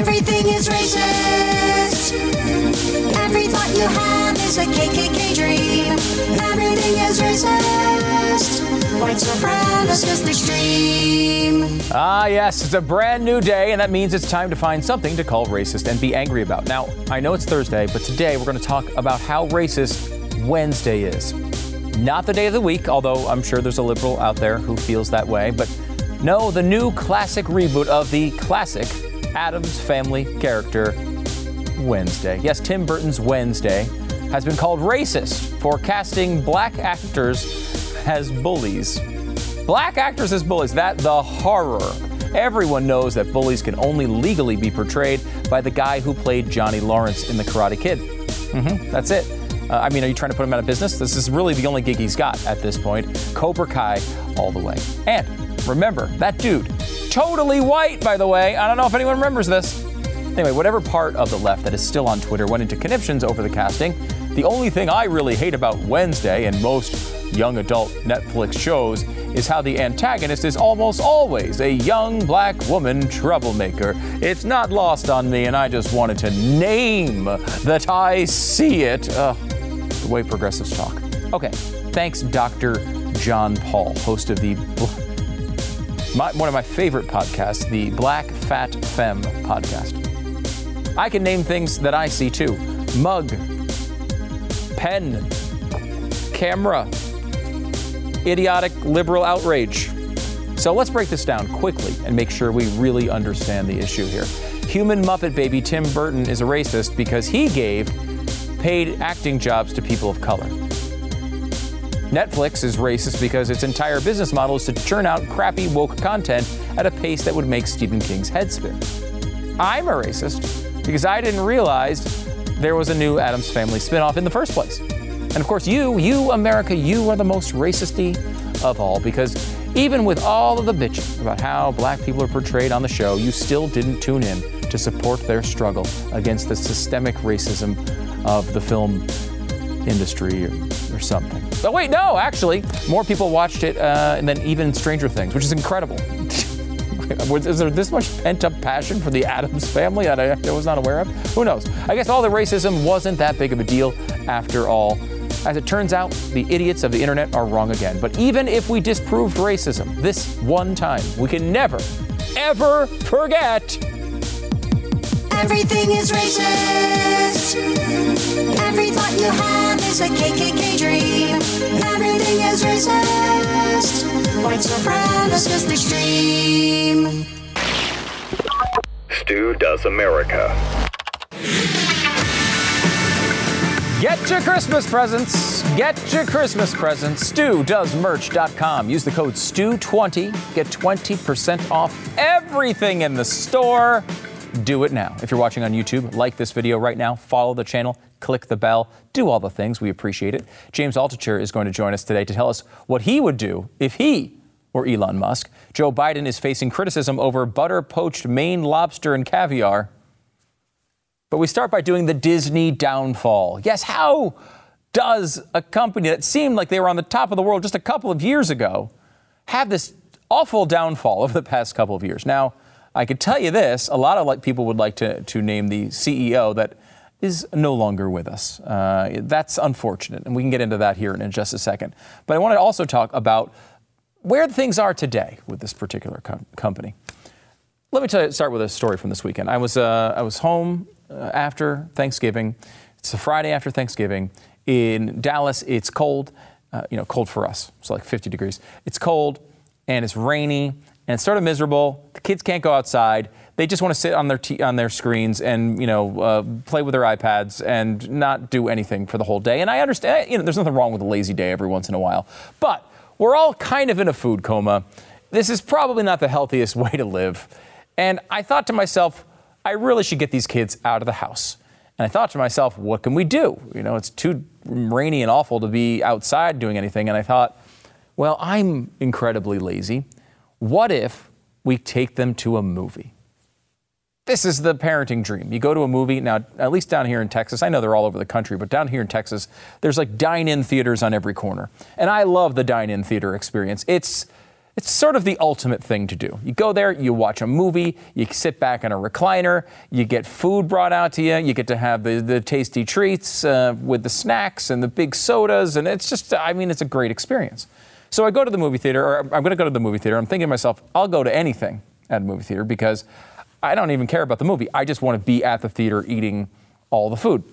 Everything is racist. Every thought you have is a KKK dream. Everything is racist. White supremacist extreme. Ah, yes, it's a brand new day, and that means it's time to find something to call racist and be angry about. Now, I know it's Thursday, but today we're going to talk about how racist Wednesday is. Not the day of the week, although I'm sure there's a liberal out there who feels that way, but no, the new classic reboot of the classic Addams Family character, Wednesday. Yes, Tim Burton's Wednesday has been called racist for casting black actors as bullies. Black actors as bullies, that the horror. Everyone knows that bullies can only legally be portrayed by the guy who played Johnny Lawrence in The Karate Kid. hmm that's it. Uh, I mean, are you trying to put him out of business? This is really the only gig he's got at this point. Cobra Kai all the way. And remember, that dude, totally white, by the way. I don't know if anyone remembers this. Anyway, whatever part of the left that is still on Twitter went into conniptions over the casting, the only thing I really hate about Wednesday and most young adult Netflix shows is how the antagonist is almost always a young black woman troublemaker. It's not lost on me, and I just wanted to name that I see it. The way progressives talk. Okay, thanks, Dr. John Paul, host of the my, one of my favorite podcasts, the Black Fat Femme podcast. I can name things that I see too mug, pen, camera, idiotic liberal outrage. So let's break this down quickly and make sure we really understand the issue here. Human Muppet baby Tim Burton is a racist because he gave paid acting jobs to people of color. Netflix is racist because its entire business model is to churn out crappy woke content at a pace that would make Stephen King's head spin. I'm a racist because I didn't realize there was a new Addams Family spinoff in the first place. And of course, you, you, America, you are the most racisty of all because even with all of the bitching about how black people are portrayed on the show, you still didn't tune in to support their struggle against the systemic racism of the film industry or, or something. But wait, no, actually, more people watched it uh, than even Stranger Things, which is incredible. is there this much pent up passion for the Addams family that I, I was not aware of? Who knows? I guess all the racism wasn't that big of a deal after all. As it turns out, the idiots of the internet are wrong again. But even if we disproved racism this one time, we can never, ever forget. Everything is racist. Every thought you have is a KKK dream. Everything is racist. White supremacist extreme. Stu Does America. Get your Christmas presents. Get your Christmas presents. StuDoesMerch.com. Use the code STU20. Get 20% off everything in the store. Do it now. If you're watching on YouTube, like this video right now, follow the channel, click the bell, do all the things. We appreciate it. James Altucher is going to join us today to tell us what he would do if he were Elon Musk. Joe Biden is facing criticism over butter poached Maine lobster and caviar. But we start by doing the Disney downfall. Yes, how does a company that seemed like they were on the top of the world just a couple of years ago have this awful downfall over the past couple of years? Now, I could tell you this a lot of like people would like to, to name the CEO that is no longer with us. Uh, that's unfortunate, and we can get into that here in just a second. But I want to also talk about where things are today with this particular com- company. Let me you, start with a story from this weekend. I was, uh, I was home uh, after Thanksgiving. It's a Friday after Thanksgiving. In Dallas, it's cold, uh, you know, cold for us. It's like 50 degrees. It's cold and it's rainy and it's sort of miserable. The kids can't go outside. They just want to sit on their t- on their screens and you know uh, play with their iPads and not do anything for the whole day. And I understand, you know, there's nothing wrong with a lazy day every once in a while, but we're all kind of in a food coma. This is probably not the healthiest way to live. And I thought to myself, I really should get these kids out of the house. And I thought to myself, what can we do? You know, it's too rainy and awful to be outside doing anything. And I thought, well, I'm incredibly lazy. What if we take them to a movie? This is the parenting dream. You go to a movie, now, at least down here in Texas, I know they're all over the country, but down here in Texas, there's like dine in theaters on every corner. And I love the dine in theater experience. It's it's sort of the ultimate thing to do. You go there, you watch a movie, you sit back in a recliner, you get food brought out to you, you get to have the, the tasty treats uh, with the snacks and the big sodas, and it's just, I mean, it's a great experience. So I go to the movie theater, or I'm going to go to the movie theater. I'm thinking to myself, I'll go to anything at a movie theater because I don't even care about the movie. I just want to be at the theater eating all the food.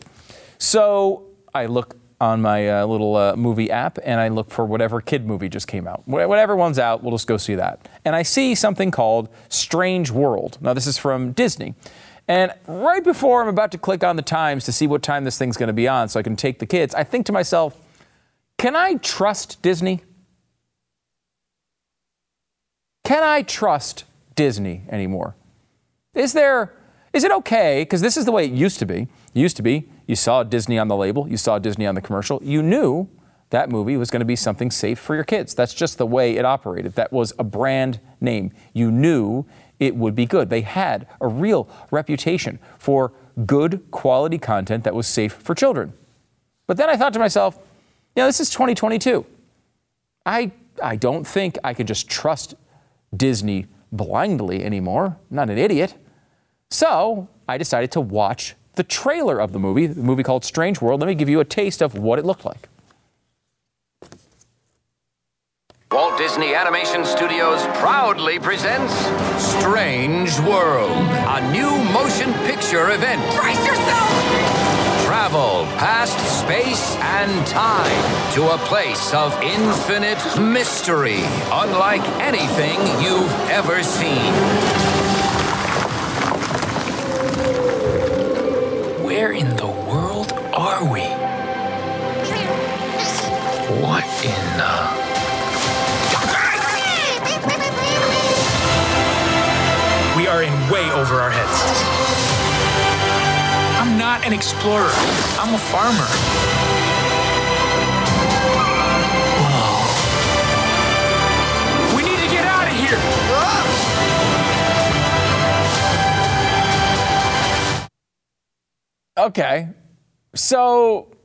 So I look on my uh, little uh, movie app and I look for whatever kid movie just came out. Whatever one's out, we'll just go see that. And I see something called Strange World. Now, this is from Disney. And right before I'm about to click on the times to see what time this thing's going to be on so I can take the kids, I think to myself, can I trust Disney? Can I trust Disney anymore? Is there, is it okay? Because this is the way it used to be. It used to be you saw Disney on the label, you saw Disney on the commercial, you knew that movie was going to be something safe for your kids. That's just the way it operated. That was a brand name. You knew it would be good. They had a real reputation for good quality content that was safe for children. But then I thought to myself, you know, this is 2022. I, I don't think I can just trust Disney blindly anymore. I'm not an idiot. So I decided to watch the trailer of the movie, the movie called Strange World. Let me give you a taste of what it looked like. Walt Disney Animation Studios proudly presents Strange World, a new motion picture event. Brace yourself! Travel past space and time to a place of infinite mystery, unlike anything you've ever seen. Where in the world are we? What in the. We are in way over our heads. An explorer, I'm a farmer. We need to get out of here! Okay. So,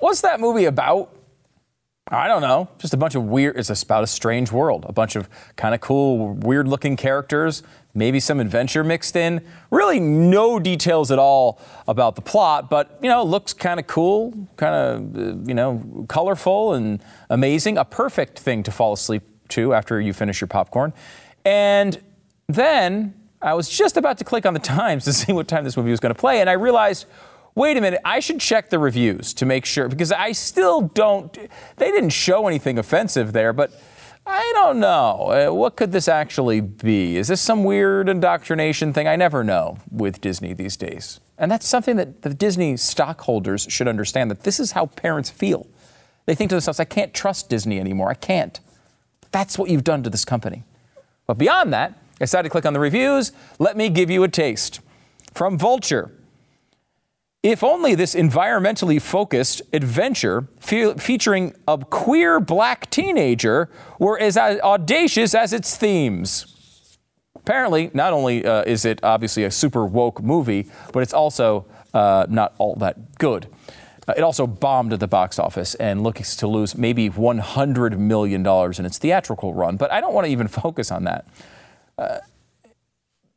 what's that movie about? I don't know. Just a bunch of weird, it's about a strange world. A bunch of kind of cool, weird looking characters, maybe some adventure mixed in. Really, no details at all about the plot, but, you know, looks kind of cool, kind of, you know, colorful and amazing. A perfect thing to fall asleep to after you finish your popcorn. And then I was just about to click on the times to see what time this movie was going to play, and I realized, wait a minute, I should check the reviews to make sure because I still don't. They didn't show anything offensive there, but I don't know. Uh, what could this actually be? Is this some weird indoctrination thing? I never know with Disney these days. And that's something that the Disney stockholders should understand that this is how parents feel. They think to themselves, I can't trust Disney anymore. I can't. That's what you've done to this company. But beyond that, I decided to click on the reviews. Let me give you a taste. From Vulture. If only this environmentally focused adventure fe- featuring a queer black teenager were as audacious as its themes. Apparently, not only uh, is it obviously a super woke movie, but it's also uh, not all that good. Uh, it also bombed at the box office and looks to lose maybe $100 million in its theatrical run. But I don't want to even focus on that. Uh,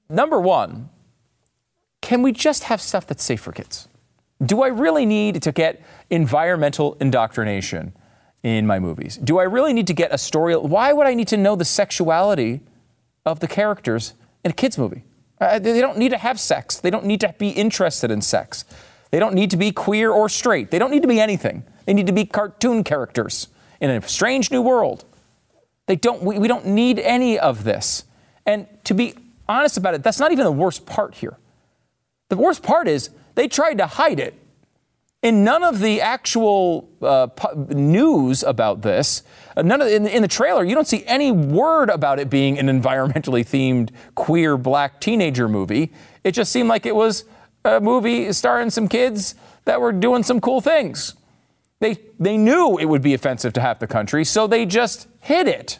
number one, can we just have stuff that's safe for kids? Do I really need to get environmental indoctrination in my movies? Do I really need to get a story? Why would I need to know the sexuality of the characters in a kids' movie? Uh, they don't need to have sex. They don't need to be interested in sex. They don't need to be queer or straight. They don't need to be anything. They need to be cartoon characters in a strange new world. They don't, we, we don't need any of this. And to be honest about it, that's not even the worst part here. The worst part is they tried to hide it. In none of the actual uh, news about this, uh, none of in, in the trailer, you don't see any word about it being an environmentally themed queer black teenager movie. It just seemed like it was a movie starring some kids that were doing some cool things. They, they knew it would be offensive to half the country, so they just hid it.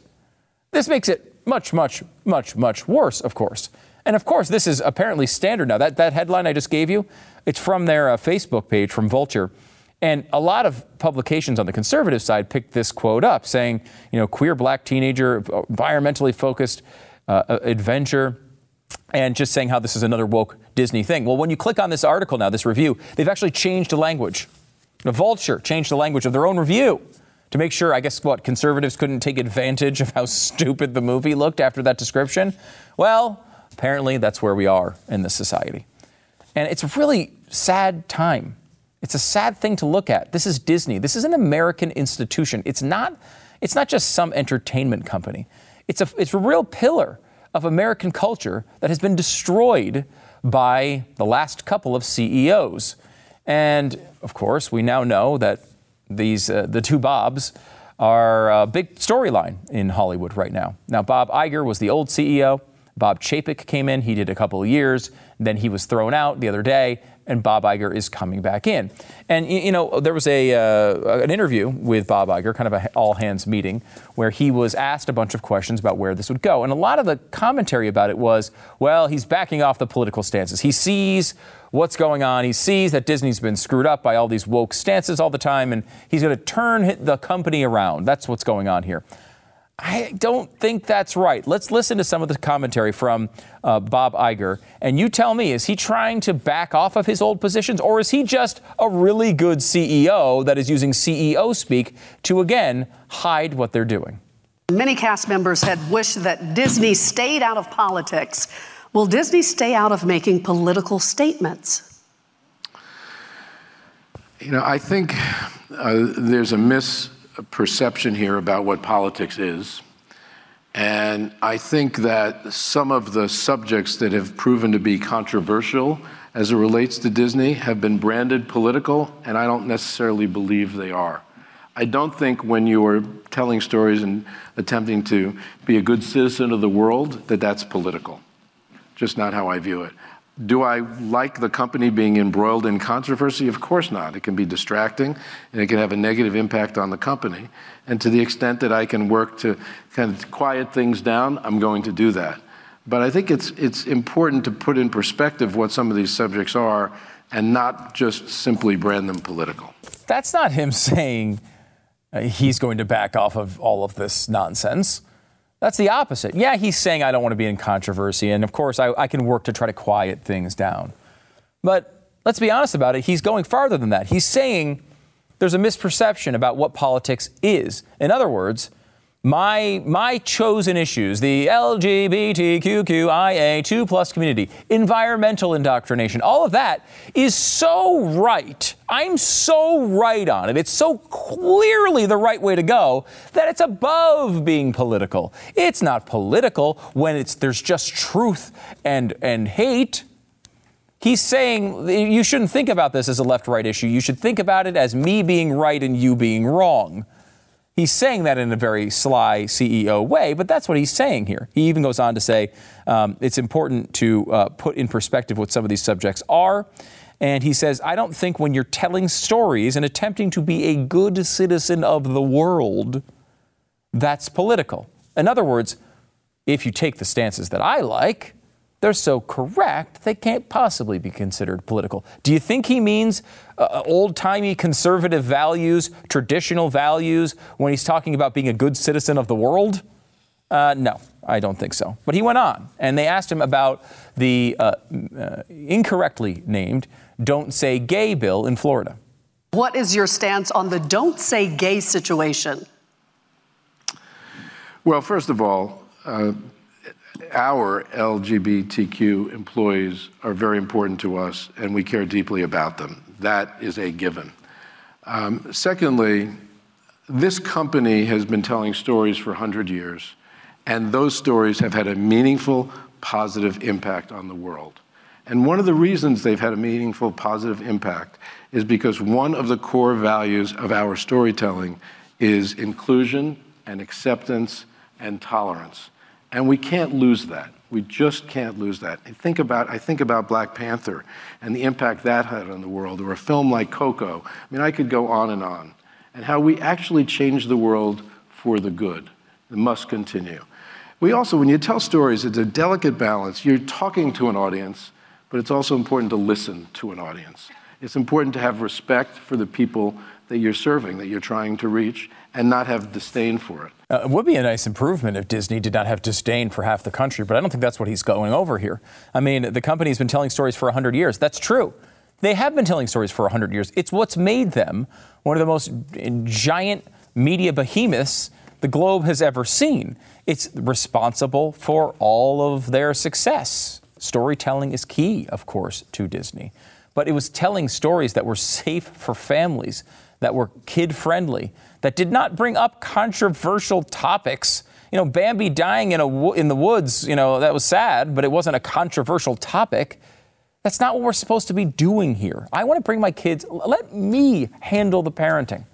This makes it much, much, much, much worse, of course. And of course, this is apparently standard now. That, that headline I just gave you, it's from their uh, Facebook page from Vulture. And a lot of publications on the conservative side picked this quote up, saying, you know, queer black teenager, environmentally focused uh, adventure, and just saying how this is another woke Disney thing. Well, when you click on this article now, this review, they've actually changed the language. The Vulture changed the language of their own review to make sure, I guess, what, conservatives couldn't take advantage of how stupid the movie looked after that description? Well, apparently that's where we are in this society. And it's a really sad time. It's a sad thing to look at. This is Disney. This is an American institution. It's not, it's not just some entertainment company. It's a, it's a real pillar of American culture that has been destroyed by the last couple of CEOs. And of course, we now know that these, uh, the two Bobs are a big storyline in Hollywood right now. Now, Bob Iger was the old CEO. Bob Chapek came in. He did a couple of years. Then he was thrown out the other day and Bob Iger is coming back in. And you know, there was a uh, an interview with Bob Iger, kind of an all hands meeting, where he was asked a bunch of questions about where this would go, and a lot of the commentary about it was, well, he's backing off the political stances. He sees what's going on. He sees that Disney's been screwed up by all these woke stances all the time, and he's going to turn the company around. That's what's going on here. I don't think that's right. Let's listen to some of the commentary from uh, Bob Iger. And you tell me, is he trying to back off of his old positions, or is he just a really good CEO that is using CEO speak to, again, hide what they're doing? Many cast members had wished that Disney stayed out of politics. Will Disney stay out of making political statements? You know, I think uh, there's a miss perception here about what politics is. And I think that some of the subjects that have proven to be controversial as it relates to Disney have been branded political, and I don't necessarily believe they are. I don't think when you are telling stories and attempting to be a good citizen of the world that that's political. Just not how I view it. Do I like the company being embroiled in controversy? Of course not. It can be distracting and it can have a negative impact on the company. And to the extent that I can work to kind of quiet things down, I'm going to do that. But I think it's, it's important to put in perspective what some of these subjects are and not just simply brand them political. That's not him saying uh, he's going to back off of all of this nonsense. That's the opposite. Yeah, he's saying I don't want to be in controversy, and of course, I, I, can work to try to quiet things down. But let's be honest about it, he's going farther than that. He's saying there's a misperception about what politics is. In other words, my, my chosen issues, the LGBTQIA2 plus community, environmental indoctrination, all of that is so right. I'm so right on it. It's so clearly the right way to go that it's above being political. It's not political when it's, there's just truth and, and hate. He's saying you shouldn't think about this as a left right issue. You should think about it as me being right and you being wrong. He's saying that in a very sly CEO way, but that's what he's saying here. He even goes on to say um, it's important to uh, put in perspective what some of these subjects are. And he says, I don't think when you're telling stories and attempting to be a good citizen of the world, that's political. In other words, if you take the stances that I like, they're so correct, they can't possibly be considered political. Do you think he means uh, uh old timey conservative values, traditional values, when he's talking about being a good citizen of the world? Uh, no, I don't think so. But he went on, and they asked him about the uh, uh incorrectly named Don't Say Gay bill in Florida. What is your stance on the Don't Say Gay situation? Well, first of all, uh, our LGBTQ employees are very important to us, and we care deeply about them. That is a given. Um, secondly, this company has been telling stories for 100 years, and those stories have had a meaningful, positive impact on the world. And one of the reasons they've had a meaningful, positive impact is because one of the core values of our storytelling is inclusion and acceptance and tolerance. And we can't lose that. We just can't lose that. I think about, I think about Black Panther and the impact that had on the world, or a film like Coco. I mean, I could go on and on. And how we actually change the world for the good. It must continue. We also, when you tell stories, it's a delicate balance. You're talking to an audience, but it's also important to listen to an audience. It's important to have respect for the people that you're serving, that you're trying to reach, and not have disdain for it. Uh, it would be a nice improvement if Disney did not have disdain for half the country, but I don't think that's what he's going over here. I mean, the company's been telling stories for 100 years. That's true. They have been telling stories for 100 years. It's what's made them one of the most giant media behemoths the globe has ever seen. It's responsible for all of their success. Storytelling is key, of course, to Disney. But it was telling stories that were safe for families, that were kid friendly, that did not bring up controversial topics. You know, Bambi dying in, a, in the woods, you know, that was sad, but it wasn't a controversial topic. That's not what we're supposed to be doing here. I want to bring my kids, let me handle the parenting.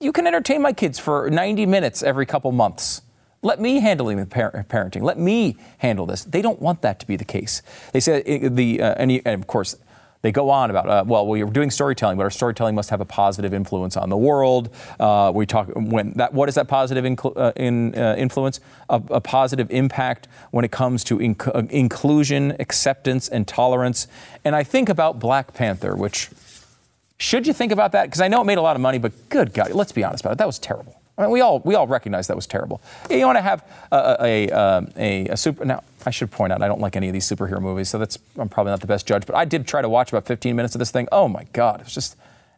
You can entertain my kids for 90 minutes every couple months. Let me handle the par- parenting. Let me handle this. They don't want that to be the case. They say the uh, and, and, of course they go on about uh, well we're doing storytelling, but our storytelling must have a positive influence on the world. Uh, we talk when that what is that positive uh, in, uh, influence? A, a, positive impact when it comes to inc- uh, inclusion, acceptance, and tolerance. And I think about Black Panther, which should you think about that? Because I know it made a lot of money, but good God, let's be honest about it. That was terrible. I mean, we all we all recognize that was terrible. You want to have a a, um, a, a, super. Now, I should point out I don't like any of these superhero movies, so that's I'm probably not the best judge. But I did try to watch about 15 minutes of this thing. Oh my God, it's just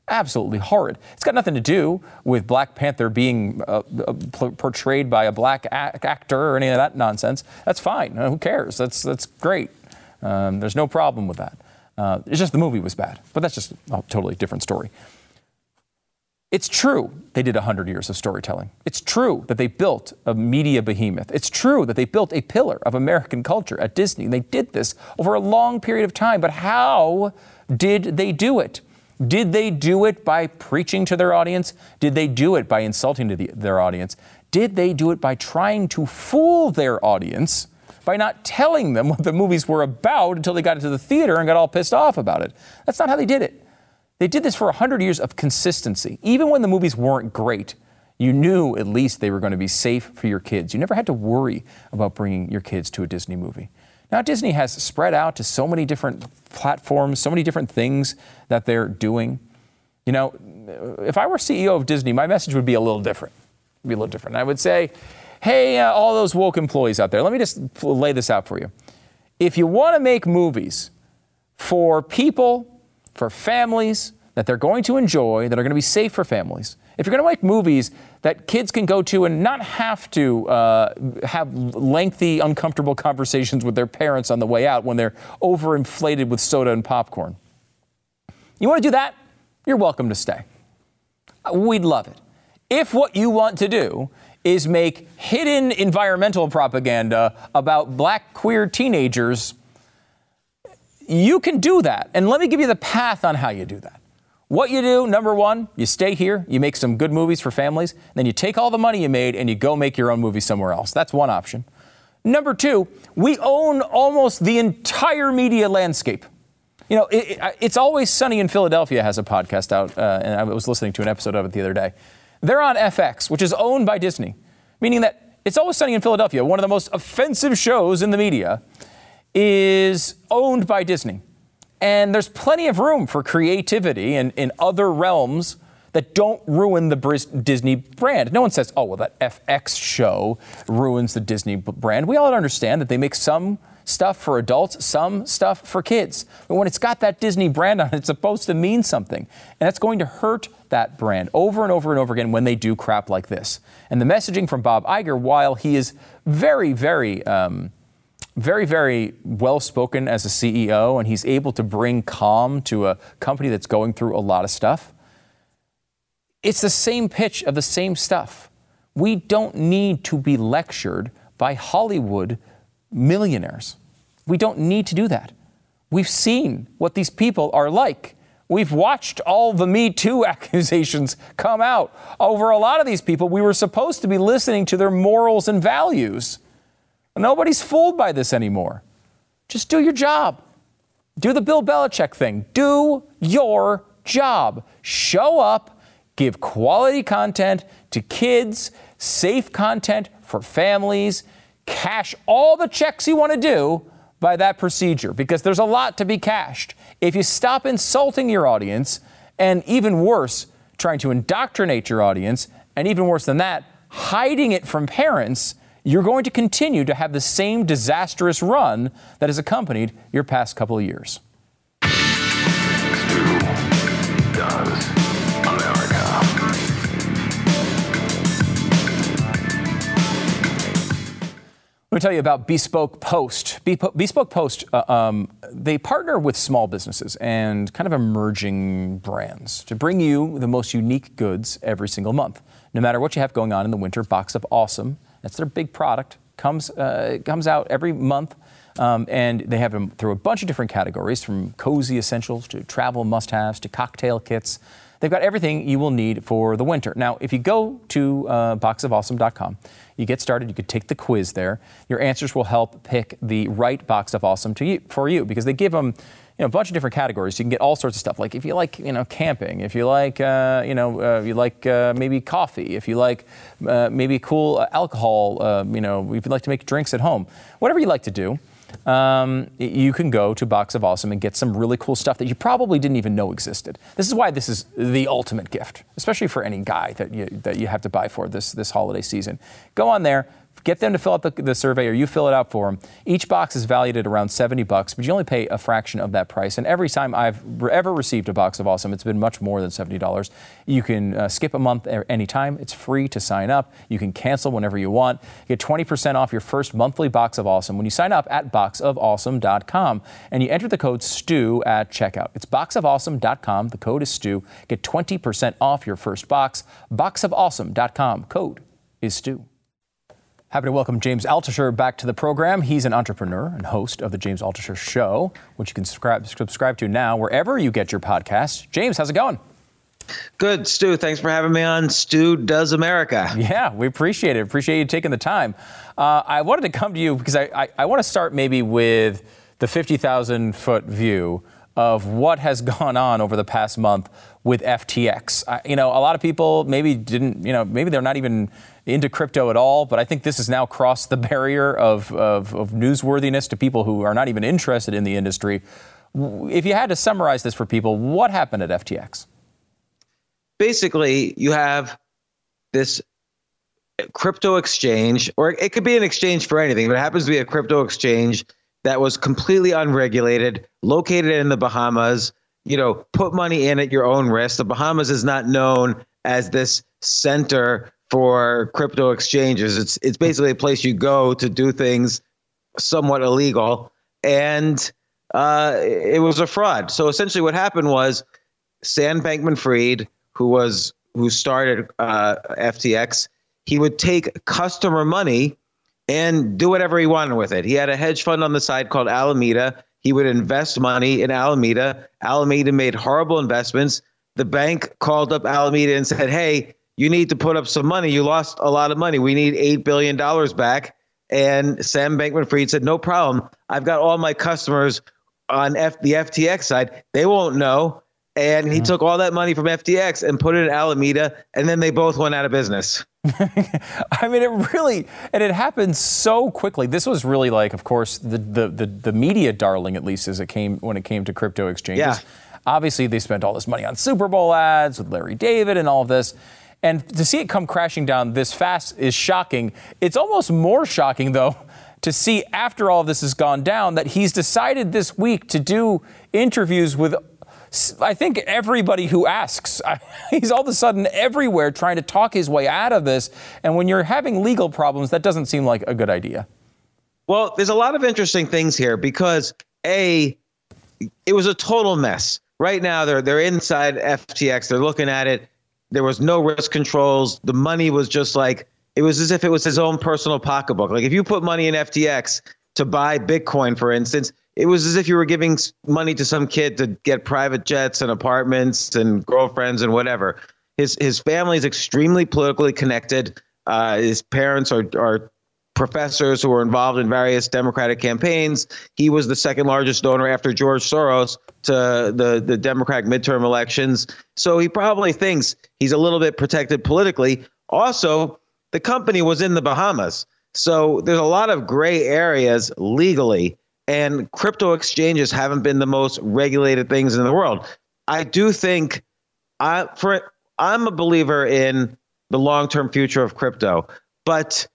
absolutely horrid. It's got nothing to do with Black Panther being uh, uh, portrayed by a black actor or any of that nonsense. That's fine. Uh, who cares? That's that's great. Um, there's no problem with that. Uh, it's just the movie was bad, but that's just a totally different story. It's true they did 100 years of storytelling. It's true that they built a media behemoth. It's true that they built a pillar of American culture at Disney. They did this over a long period of time. But how did they do it? Did they do it by preaching to their audience? Did they do it by insulting the, their audience? Did they do it by trying to fool their audience by not telling them what the movies were about until they got into the theater and got all pissed off about it? That's not how they did it. They did this for 100 years of consistency. Even when the movies weren't great, you knew at least they were going to be safe for your kids. You never had to worry about bringing your kids to a Disney movie. Now, Disney has spread out to so many different platforms, so many different things that they're doing. You know, if I were CEO of Disney, my message would be a little different. Be a little different. I would say, hey, uh, all those woke employees out there, let me just lay this out for you. If you want to make movies for people for families that they're going to enjoy, that are going to be safe for families. If you're going to make movies that kids can go to and not have to uh, have lengthy, uncomfortable conversations with their parents on the way out when they're overinflated with soda and popcorn. You want to do that? You're welcome to stay. We'd love it. If what you want to do is make hidden environmental propaganda about black queer teenagers you can do that. And let me give you the path on how you do that. What you do, number one, you stay here, you make some good movies for families, then you take all the money you made and you go make your own movie somewhere else. That's one option. Number two, we own almost the entire media landscape. You know, it, it, it's always sunny in Philadelphia has a podcast out, uh, and I was listening to an episode of it the other day. They're on FX, which is owned by Disney, meaning that it's always sunny in Philadelphia, one of the most offensive shows in the media is owned by Disney. And there's plenty of room for creativity in, in other realms that don't ruin the Disney brand. No one says, oh, well, that FX show ruins the Disney brand. We all understand that they make some stuff for adults, some stuff for kids. But when it's got that Disney brand on it, it's supposed to mean something. And that's going to hurt that brand over and over and over again when they do crap like this. And the messaging from Bob Iger, while he is very, very um, very, very well spoken as a CEO, and he's able to bring calm to a company that's going through a lot of stuff. It's the same pitch of the same stuff. We don't need to be lectured by Hollywood millionaires. We don't need to do that. We've seen what these people are like. We've watched all the Me Too accusations come out over a lot of these people. We were supposed to be listening to their morals and values. Nobody's fooled by this anymore. Just do your job. Do the Bill Belichick thing. Do your job. Show up, give quality content to kids, safe content for families, cash all the checks you want to do, by that procedure because there's a lot to be cashed. If you stop insulting your audience, and even worse, trying to indoctrinate your audience, and even worse than that, hiding it from parents, you're going to continue to have the same disastrous run that has accompanied your past couple of years. Let me tell you about Bespoke Post. Bespoke Post, uh, um, they partner with small businesses and kind of emerging brands to bring you the most unique goods every single month. No matter what you have going on in the winter, Box of Awesome, that's their big product, comes, uh, comes out every month. Um, and they have them through a bunch of different categories from cozy essentials to travel must haves to cocktail kits. They've got everything you will need for the winter. Now, if you go to uh, boxofawesome.com, you get started, you could take the quiz there. Your answers will help pick the right box of awesome to you, for you because they give them you know, a bunch of different categories. You can get all sorts of stuff. Like if you like, you know, camping, if you like, uh, you know, uh, you like uh, maybe coffee, if you like uh, maybe cool alcohol, uh, you know, if you like to make drinks at home, whatever you like to do um, you can go to Box of Awesome and get some really cool stuff that you probably didn't even know existed. This is why this is the ultimate gift, especially for any guy that you, that you have to buy for this, this holiday season. Go on there, Get them to fill out the, the, survey or you fill it out for them. Each box is valued at around 70 bucks, but you only pay a fraction of that price. And every time I've ever received a box of Awesome, it's been much more than $70. You can uh, skip a month anytime. It's free to sign up. You can cancel whenever you want. Get 20% off your first monthly box of Awesome when you sign up at boxofawesome.com and you enter the code STU at checkout. It's boxofawesome.com. The code is STU. Get 20% off your first box. Boxofawesome.com. Code is STU. Happy to welcome James Altucher back to the program. He's an entrepreneur and host of the James Altucher Show, which you can subscribe, subscribe to now wherever you get your podcasts. James, how's it going? Good, Stu. Thanks for having me on. Stu Does America. Yeah, we appreciate it. Appreciate you taking the time. Uh, I wanted to come to you because I, I, I want to start maybe with the 50,000 foot view of what has gone on over the past month with FTX. I, you know, a lot of people maybe didn't, you know, maybe they're not even into crypto at all, but I think this has now crossed the barrier of, of, of newsworthiness to people who are not even interested in the industry. If you had to summarize this for people, what happened at FTX? Basically, you have this crypto exchange, or it could be an exchange for anything, but it happens to be a crypto exchange that was completely unregulated, located in the Bahamas. You know, put money in at your own risk. The Bahamas is not known as this center for crypto exchanges. It's it's basically a place you go to do things somewhat illegal, and uh, it was a fraud. So essentially, what happened was Sam Bankman-Fried, who was who started uh, FTX, he would take customer money and do whatever he wanted with it. He had a hedge fund on the side called Alameda. He would invest money in Alameda. Alameda made horrible investments. The bank called up Alameda and said, "Hey, you need to put up some money. You lost a lot of money. We need $8 billion back. And Sam Bankman Fried said, No problem. I've got all my customers on F- the FTX side. They won't know. And he mm-hmm. took all that money from FTX and put it in Alameda, and then they both went out of business. I mean, it really, and it happened so quickly. This was really like, of course, the, the, the, the media darling, at least as it came when it came to crypto exchanges. Yeah. Obviously, they spent all this money on Super Bowl ads with Larry David and all of this. And to see it come crashing down this fast is shocking. It's almost more shocking, though, to see after all this has gone down that he's decided this week to do interviews with I think everybody who asks, he's all of a sudden everywhere trying to talk his way out of this. And when you're having legal problems, that doesn't seem like a good idea. Well, there's a lot of interesting things here because A, it was a total mess. Right now, they're they're inside FTX. They're looking at it. There was no risk controls. The money was just like it was as if it was his own personal pocketbook. Like if you put money in FTX to buy Bitcoin, for instance, it was as if you were giving money to some kid to get private jets and apartments and girlfriends and whatever. His his family is extremely politically connected. Uh, his parents are are professors who were involved in various Democratic campaigns. He was the second largest donor after George Soros to the, the Democratic midterm elections. So he probably thinks he's a little bit protected politically. Also, the company was in the Bahamas. So there's a lot of gray areas legally. and crypto exchanges haven't been the most regulated things in the world. I do think I for I'm a believer in the long-term future of crypto, but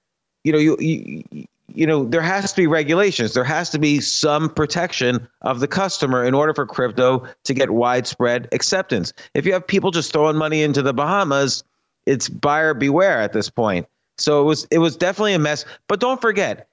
you know, you, you you know, there has to be regulations. There has to be some protection of the customer in order for crypto to get widespread acceptance. If you have people just throwing money into the Bahamas, it's buyer beware at this point. So it was it was definitely a mess. But don't forget,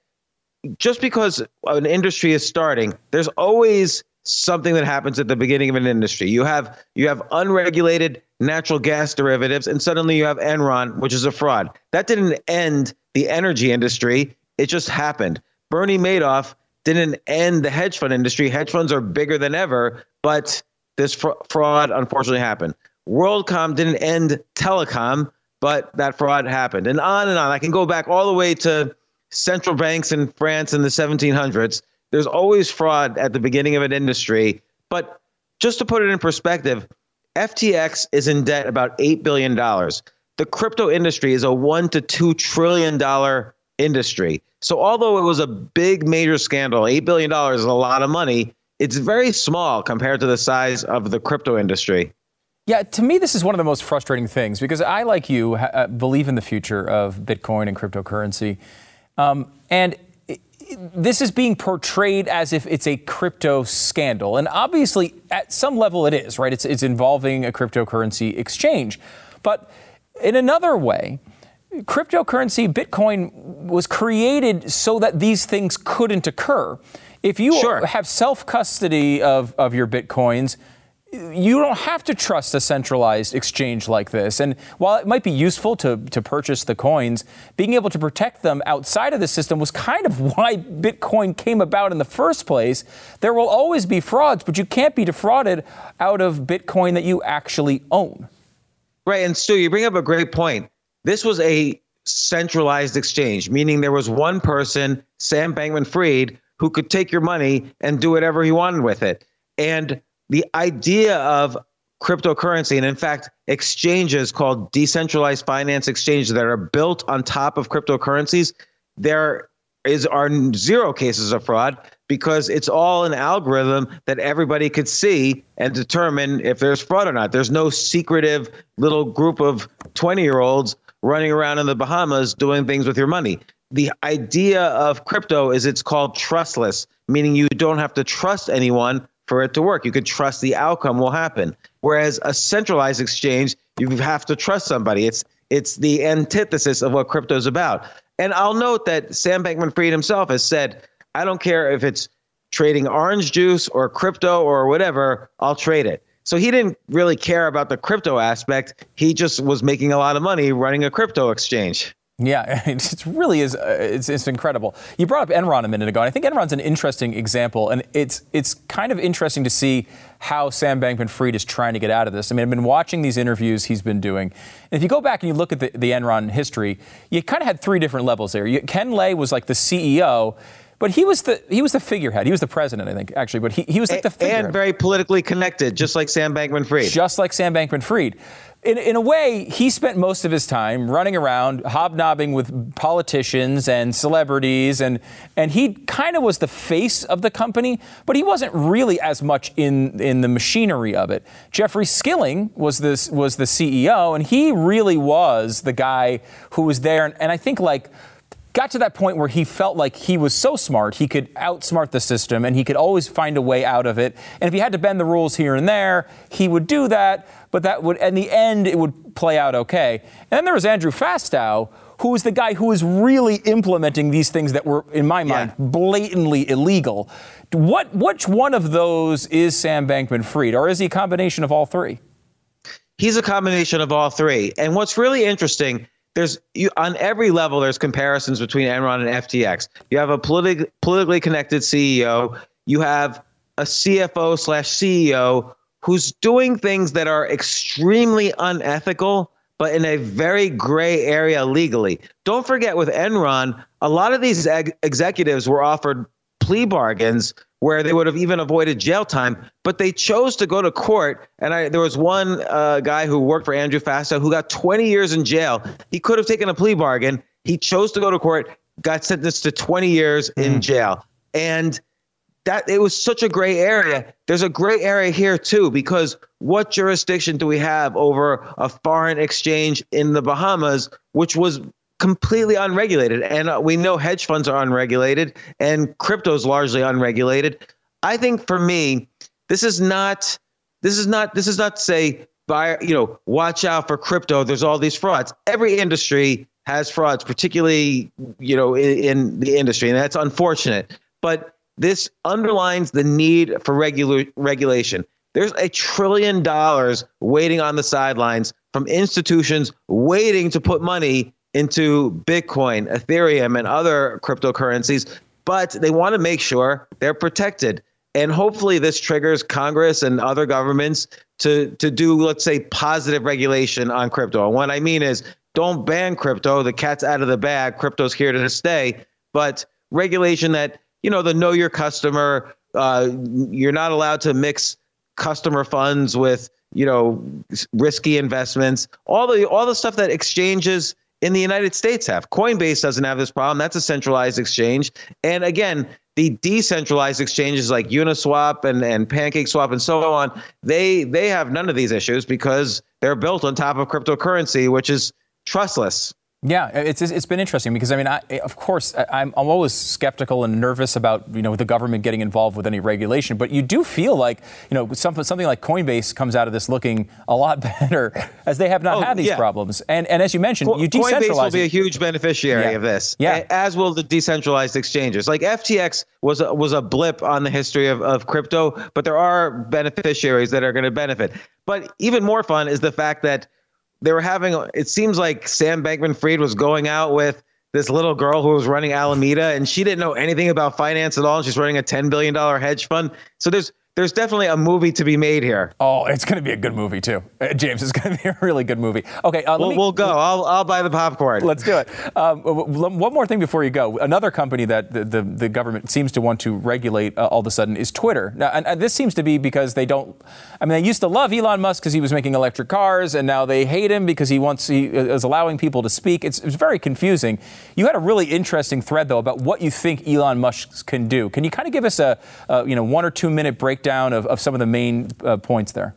just because an industry is starting, there's always something that happens at the beginning of an industry. You have you have unregulated natural gas derivatives, and suddenly you have Enron, which is a fraud. That didn't end the energy industry. It just happened. Bernie Madoff didn't end the hedge fund industry. Hedge funds are bigger than ever, but this fraud unfortunately happened. WorldCom didn't end telecom, but that fraud happened, and on and on. I can go back all the way to central banks in France in the 1700s. There's always fraud at the beginning of an industry. But just to put it in perspective, FTX is in debt about $8 billion. The crypto industry is a one to two trillion dollar industry. So although it was a big major scandal, $8 billion is a lot of money, it's very small compared to the size of the crypto industry. Yeah, to me, this is one of the most frustrating things because I, like you, ha- believe in the future of Bitcoin and cryptocurrency. Um, and this is being portrayed as if it's a crypto scandal. And obviously, at some level, it is, right? It's, it's involving a cryptocurrency exchange. But in another way, cryptocurrency, Bitcoin, was created so that these things couldn't occur. If you sure. have self custody of, of your Bitcoins, you don't have to trust a centralized exchange like this. And while it might be useful to, to purchase the coins, being able to protect them outside of the system was kind of why Bitcoin came about in the first place. There will always be frauds, but you can't be defrauded out of Bitcoin that you actually own. Right. And Stu, you bring up a great point. This was a centralized exchange, meaning there was one person, Sam Bankman Fried, who could take your money and do whatever he wanted with it. And the idea of cryptocurrency and in fact exchanges called decentralized finance exchanges that are built on top of cryptocurrencies there is are zero cases of fraud because it's all an algorithm that everybody could see and determine if there's fraud or not. There's no secretive little group of 20 year olds running around in the bahamas doing things with your money. The idea of crypto is it's called trustless meaning you don't have to trust anyone for it to work. You can trust the outcome will happen. Whereas a centralized exchange, you have to trust somebody. It's it's the antithesis of what crypto is about. And I'll note that Sam Bankman-Fried himself has said, I don't care if it's trading orange juice or crypto or whatever, I'll trade it. So he didn't really care about the crypto aspect. He just was making a lot of money running a crypto exchange. Yeah, it really is. Uh, it's, it's, incredible. You brought up Enron a minute ago, and I think Enron's an interesting example, and it's it's kind of interesting to see how Sam Bankman-Fried is trying to get out of this. I mean, I've been watching these interviews he's been doing, and if you go back and you look at the, the Enron history, you kind of had three different levels there. You, Ken Lay was like the CEO. But he was the he was the figurehead. He was the president, I think, actually. But he, he was like the figurehead. And very politically connected, just like Sam Bankman-Fried. Just like Sam Bankman-Fried in, in a way, he spent most of his time running around, hobnobbing with politicians and celebrities, and, and he kind of was the face of the company, but he wasn't really as much in, in the machinery of it. Jeffrey Skilling was, this, was the CEO, and he really was the guy who was there. And, and I think, like, got to that point where he felt like he was so smart, he could outsmart the system and he could always find a way out of it. And if he had to bend the rules here and there, he would do that, but that would, in the end, it would play out okay. And then there was Andrew Fastow, who was the guy who was really implementing these things that were, in my mind, yeah. blatantly illegal. What, which one of those is Sam Bankman Fried, or is he a combination of all three? He's a combination of all three. And what's really interesting there's you on every level there's comparisons between Enron and FTX. You have a politi- politically connected CEO. You have a CFO slash CEO who's doing things that are extremely unethical, but in a very gray area legally. Don't forget with Enron, a lot of these ex- executives were offered plea bargains where they would have even avoided jail time, but they chose to go to court. And I, there was one uh, guy who worked for Andrew Fastow who got 20 years in jail. He could have taken a plea bargain. He chose to go to court, got sentenced to 20 years mm. in jail. And that it was such a gray area. There's a gray area here too, because what jurisdiction do we have over a foreign exchange in the Bahamas, which was completely unregulated? And uh, we know hedge funds are unregulated and crypto is largely unregulated. I think for me, this is not this is not this is not to say buy you know watch out for crypto. There's all these frauds. Every industry has frauds, particularly you know in, in the industry, and that's unfortunate. But this underlines the need for regular regulation. There's a trillion dollars waiting on the sidelines from institutions waiting to put money into Bitcoin, Ethereum, and other cryptocurrencies, but they want to make sure they're protected. And hopefully, this triggers Congress and other governments to, to do, let's say, positive regulation on crypto. And what I mean is don't ban crypto. The cat's out of the bag. Crypto's here to stay. But regulation that, you know, the know your customer, uh, you're not allowed to mix customer funds with, you know, risky investments, all the all the stuff that exchanges in the United States have. Coinbase doesn't have this problem. That's a centralized exchange. And again, the decentralized exchanges like Uniswap and, and PancakeSwap and so on, they they have none of these issues because they're built on top of cryptocurrency, which is trustless. Yeah, it's it's been interesting because I mean, I, of course, I'm I'm always skeptical and nervous about you know the government getting involved with any regulation, but you do feel like you know something something like Coinbase comes out of this looking a lot better as they have not Oh, had these yeah. problems, and and as you mentioned, Co- you Coinbase will be a huge beneficiary Yeah. of this. Yeah. As will the decentralized exchanges. Like FTX was a, was a blip on the history of, of crypto, but there are beneficiaries that are going to benefit. But even more fun is the fact that they were having. It seems like Sam Bankman-Fried was going out with this little girl who was running Alameda, and she didn't know anything about finance at all. And she's running a ten billion dollar hedge fund. So there's there's definitely a movie to be made here. Oh, it's going to be a good movie too, uh, James. It's going to be a really good movie. Okay, uh, let We'll, me, we'll go. I'll I'll buy the popcorn. Let's do it. Um, one more thing before you go. Another company that the, the, the government seems to want to regulate uh, all of a sudden is Twitter. Now, and, and this seems to be because they don't. I mean, they used to love Elon Musk because he was making electric cars, and now they hate him because he wants he is allowing people to speak. It's, it's very confusing. You had a really interesting thread though about what you think Elon Musk can do. Can you kind of give us a, a you know one or two minute breakdown of, of some of the main uh, points there?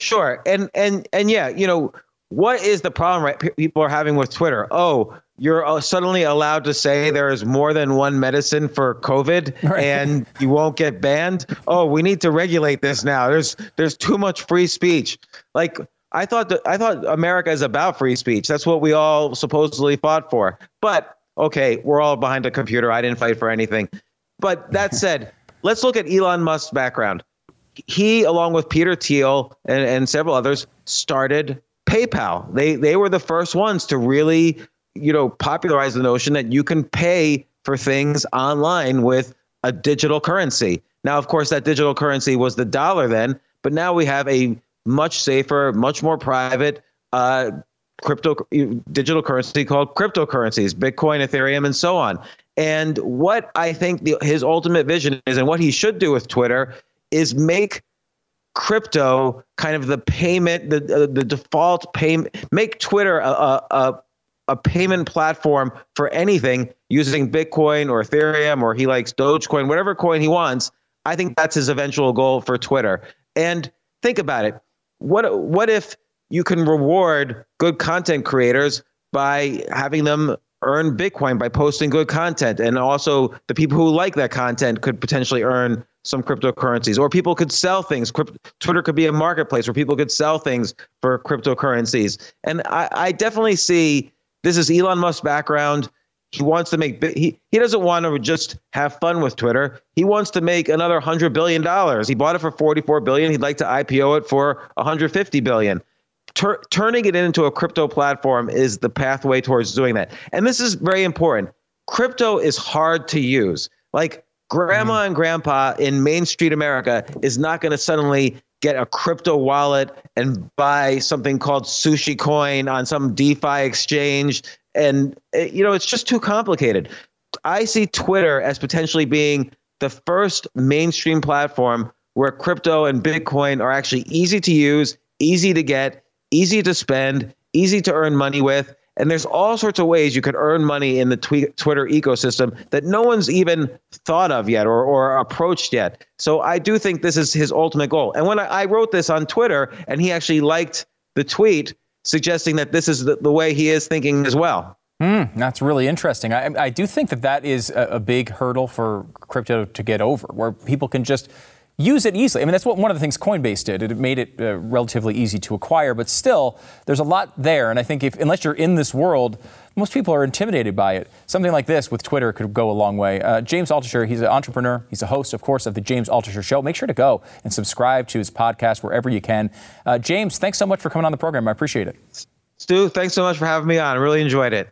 Sure, and and and yeah, you know what is the problem? Right, Pe- people are having with Twitter. Oh, you're uh, suddenly allowed to say there is more than one medicine for COVID, Right. and you won't get banned. Oh, we need to regulate this now. There's there's too much free speech. Like I thought that I thought America is about free speech. That's what we all supposedly fought for. But okay, we're all behind a computer. I didn't fight for anything. But that said, let's look at Elon Musk's background he, along with Peter Thiel and, and several others, started PayPal. They they were the first ones to really, you know, popularize the notion that you can pay for things online with a digital currency. Now, of course, that digital currency was the dollar then, but now we have a much safer, much more private uh, crypto digital currency called cryptocurrencies, Bitcoin, Ethereum, and so on. And what I think the, his ultimate vision is, and what he should do with Twitter, is make crypto kind of the payment, the uh, the default payment, make Twitter a, a, a a payment platform for anything using Bitcoin or Ethereum or he likes Dogecoin, whatever coin he wants. I think that's his eventual goal for Twitter. And think about it. What what if you can reward good content creators by having them earn Bitcoin by posting good content. And also the people who like that content could potentially earn some cryptocurrencies. Or people could sell things. Twitter could be a marketplace where people could sell things for cryptocurrencies. And i, I definitely see this is elon musk's background. He wants to make he, he doesn't want to just have fun with twitter. He wants to make another 100 billion dollars. He bought it for 44 billion. He'd like to ipo it for 150 billion Tur- turning it into a crypto platform is the pathway towards doing that and this is very important crypto is hard to use like grandma and grandpa in Main Street America is not going to suddenly get a crypto wallet and buy something called sushi coin on some DeFi exchange. And, eh, you know, it's just too complicated. I see Twitter as potentially being the first mainstream platform where crypto and Bitcoin are actually easy to use, easy to get, easy to spend, easy to earn money with. And there's all sorts of ways you could earn money in the Twitter ecosystem that no one's even thought of yet or, or approached yet. So I do think this is his ultimate goal. And when I, I wrote this on Twitter and he actually liked the tweet suggesting that this is the, the way he is thinking as well. Mm, that's really interesting. I, I, do think that that is a, a big hurdle for crypto to get over, where people can just use it easily. I mean, that's what one of the things Coinbase did. It made it uh, relatively easy to acquire, but still, there's a lot there. And I think if unless you're in this world, most people are intimidated by it. Something like this with Twitter could go a long way. Uh, James Altucher, he's an entrepreneur. He's a host, of course, of the James Altucher Show. Make sure to go and subscribe to his podcast wherever you can. Uh, James, thanks so much for coming on the program. I appreciate it. Stu, thanks so much for having me on. I really enjoyed it.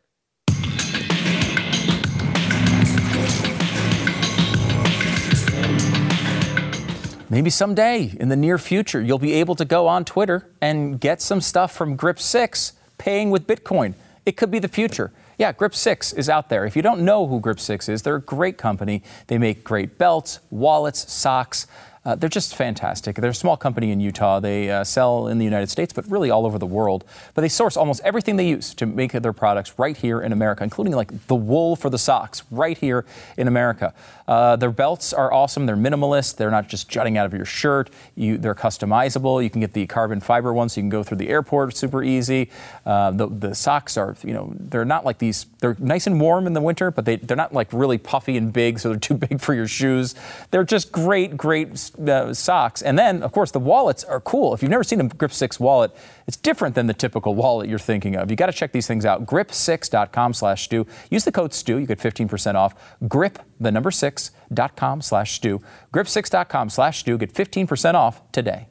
Maybe someday in the near future, you'll be able to go on Twitter and get some stuff from Grip 6 paying with Bitcoin. It could be the future. Yeah, Grip 6 is out there. If you don't know who Grip 6 is, they're a great company. They make great belts, wallets, socks. Uh, they're just fantastic. They're a small company in Utah. They uh, sell in the United States, but really all over the world. But they source almost everything they use to make their products right here in America, including like the wool for the socks right here in America. Uh, their belts are awesome. They're minimalist. They're not just jutting out of your shirt. You, they're customizable. You can get the carbon fiber ones, so you can go through the airport super easy. Uh, the, the socks are, you know, they're not like these. They're nice and warm in the winter, but they, they're not like really puffy and big, so they're too big for your shoes. They're just great, great uh, socks. And then, of course, the wallets are cool. If you've never seen a Grip 6 wallet, it's different than the typical wallet you're thinking of. You got to check these things out. Grip6.com slash Stu. Use the code Stu. You get 15% off. Grip, the number 6.com slash Stu. Grip6.com slash Stu. Get 15% off today.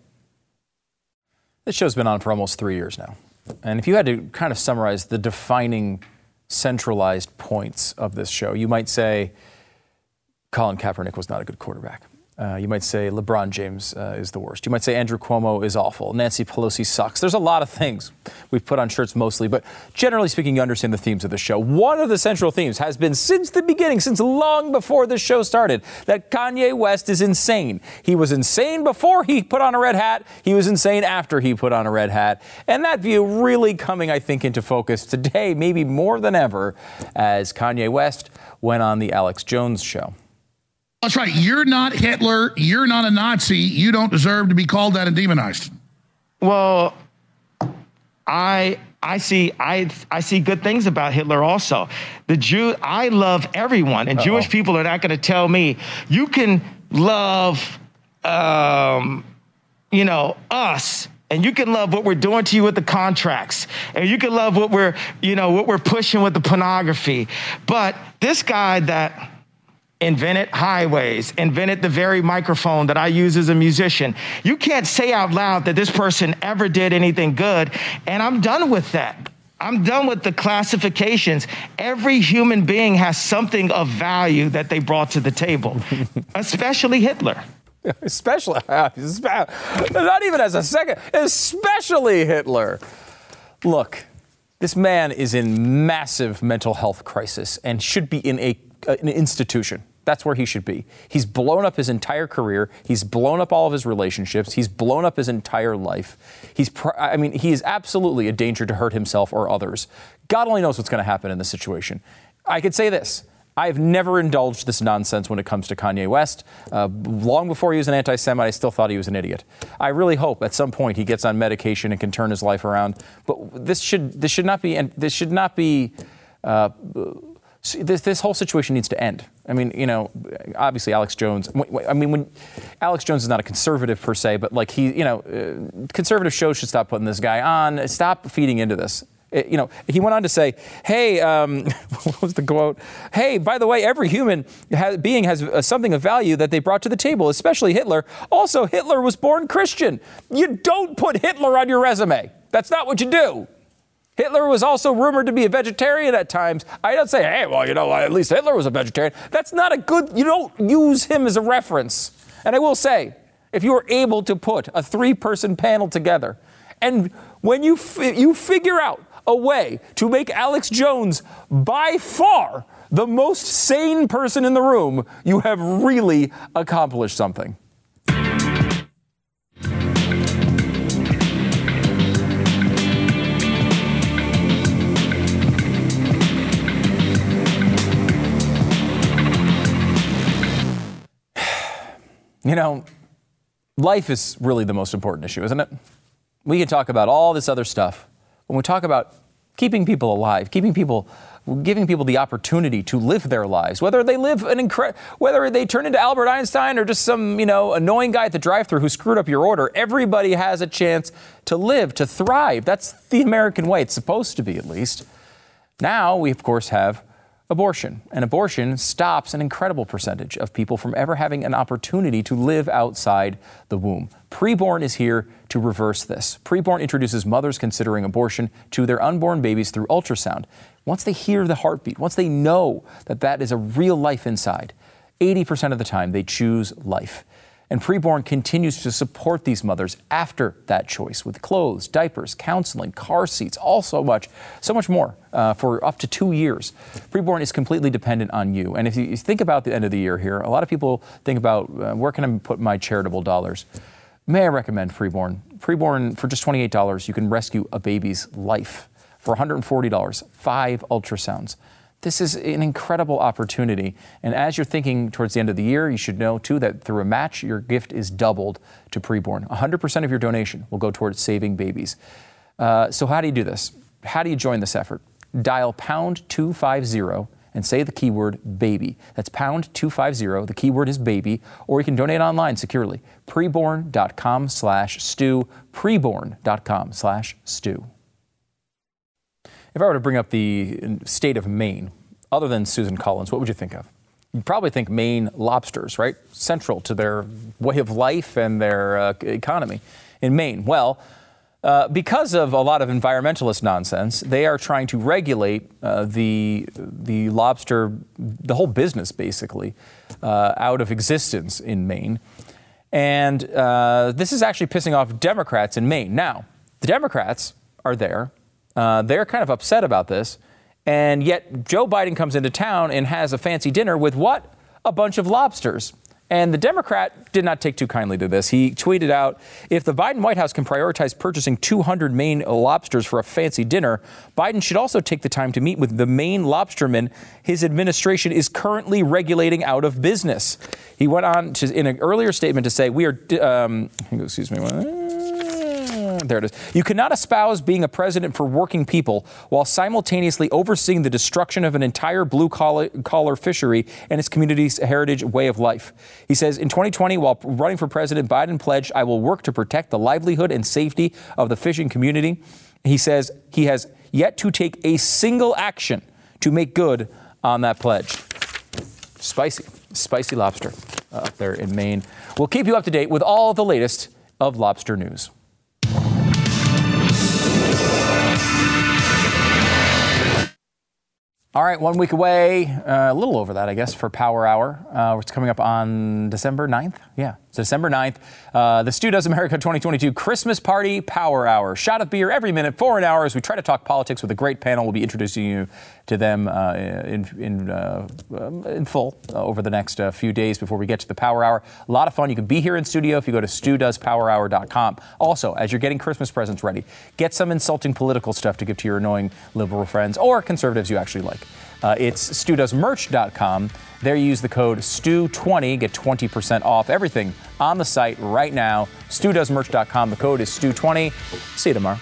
This show's been on for almost three years now. And if you had to kind of summarize the defining centralized points of this show, you might say Colin Kaepernick was not a good quarterback. Uh, you might say LeBron James uh, is the worst. You might say Andrew Cuomo is awful. Nancy Pelosi sucks. There's a lot of things we've put on shirts mostly, but generally speaking, you understand the themes of the show. One of the central themes has been since the beginning, since long before the show started, that Kanye West is insane. He was insane before he put on a red hat, he was insane after he put on a red hat. And that view really coming, I think, into focus today, maybe more than ever, as Kanye West went on the Alex Jones show. That's right. You're not Hitler. You're not a Nazi. You don't deserve to be called that and demonized. Well, I I see I I see good things about Hitler also. The Jew I love everyone, and Uh-oh. Jewish people are not going to tell me you can love, um, you know, us and you can love what we're doing to you with the contracts and you can love what we're you know what we're pushing with the pornography but this guy that invented highways, invented the very microphone that I use as a musician. You can't say out loud that this person ever did anything good, and I'm done with that. I'm done with the classifications. Every human being has something of value that they brought to the table, especially Hitler. Especially, not even as a second, especially Hitler. Look, this man is in massive mental health crisis and should be in a an institution. That's where he should be. He's blown up his entire career. He's blown up all of his relationships. He's blown up his entire life. He's, I mean, he is absolutely a danger to hurt himself or others. God only knows what's going to happen in this situation. I could say this. I've never indulged this nonsense when it comes to Kanye West. Uh, long before he was an anti Semite, I still thought he was an idiot. I really hope at some point he gets on medication and can turn his life around. But this should, this should not be, and this should not be. Uh, this, this whole situation needs to end. I mean, you know, obviously Alex Jones. I mean, when Alex Jones is not a conservative per se, but like he, you know, uh, conservative shows should stop putting this guy on. Stop feeding into this. It, uh, you know, he went on to say, "Hey, um, what was the quote? Hey, by the way, every human being has uh, something of value that they brought to the table, especially Hitler. Also, Hitler was born Christian. You don't put Hitler on your resume. That's not what you do." Hitler was also rumored to be a vegetarian at times. I don't say, hey, well, you know, at least Hitler was a vegetarian. That's not a good, you don't use him as a reference. And I will say, if you are able to put a three person panel together, and when you, you figure out a way to make Alex Jones by far the most sane person in the room, you have really accomplished something. You know, life is really the most important issue, isn't it? We can talk about all this other stuff. When we talk about keeping people alive, keeping people, giving people the opportunity to live their lives, whether they live an incredible, whether they turn into Albert Einstein or just some, you know, annoying guy at the drive-through who screwed up your order, everybody has a chance to live, to thrive. That's the American way. It's supposed to be, at least. Now we, of course, have abortion. And abortion stops an incredible percentage of people from ever having an opportunity to live outside the womb. Preborn is here to reverse this. Preborn introduces mothers considering abortion to their unborn babies through ultrasound. Once they hear the heartbeat, once they know that that is a real life inside, 80% of the time they choose life. And Preborn continues to support these mothers after that choice with clothes, diapers, counseling, car seats, all so much, so much more uh, for up to two years. Preborn is completely dependent on you. And if you think about the end of the year here, a lot of people think about uh, where can I put my charitable dollars? May I recommend Preborn? Preborn, for just $28, you can rescue a baby's life. For $140, five ultrasounds. This is an incredible opportunity. And as you're thinking towards the end of the year, you should know too that through a match, your gift is doubled to preborn. 100% of your donation will go towards saving babies. Uh, so, how do you do this? How do you join this effort? Dial pound 250 and say the keyword baby. That's pound 250. The keyword is baby, or you can donate online securely. Preborn.com slash Stu. Preborn.com slash Stu. If I were to bring up the state of Maine, other than Susan Collins, what would you think of? You'd probably think Maine lobsters, right? Central to their way of life and their uh, economy in Maine. Well, uh, because of a lot of environmentalist nonsense, they are trying to regulate uh, the the lobster, the whole business basically, uh, out of existence in Maine. And uh, this is actually pissing off Democrats in Maine. Now, the Democrats are there uh, they're kind of upset about this. And yet, Joe Biden comes into town and has a fancy dinner with what? A bunch of lobsters. And the Democrat did not take too kindly to this. He tweeted out If the Biden White House can prioritize purchasing 200 Maine lobsters for a fancy dinner, Biden should also take the time to meet with the Maine lobstermen his administration is currently regulating out of business. He went on to, in an earlier statement to say, We are, um, excuse me, there it is. You cannot espouse being a president for working people while simultaneously overseeing the destruction of an entire blue collar, fishery and its community's heritage way of life. He says in 2020, while running for president, Biden pledged, I will work to protect the livelihood and safety of the fishing community. He says he has yet to take a single action to make good on that pledge. Spicy, spicy lobster uh, up there in Maine. We'll keep you up to date with all the latest of lobster news. All right, one week away, uh, a little over that, I guess, for Power Hour. Uh, it's coming up on December 9th. Yeah, it's December 9th. Uh, the Stu Does America 2022 Christmas Party Power Hour. Shot of beer every minute for an hour as we try to talk politics with a great panel. We'll be introducing you to them uh, in, in, uh, in full uh, over the next few days before we get to the Power Hour. A lot of fun. You can be here in studio if you go to studoespowerhour.com. Also, as you're getting Christmas presents ready, get some insulting political stuff to give to your annoying liberal friends or conservatives you actually like. Uh, it's studoesmerch.com. There use the code STU20, get 20% off everything on the site right now. StuDoesMerch.com. The code is STU20. See you tomorrow.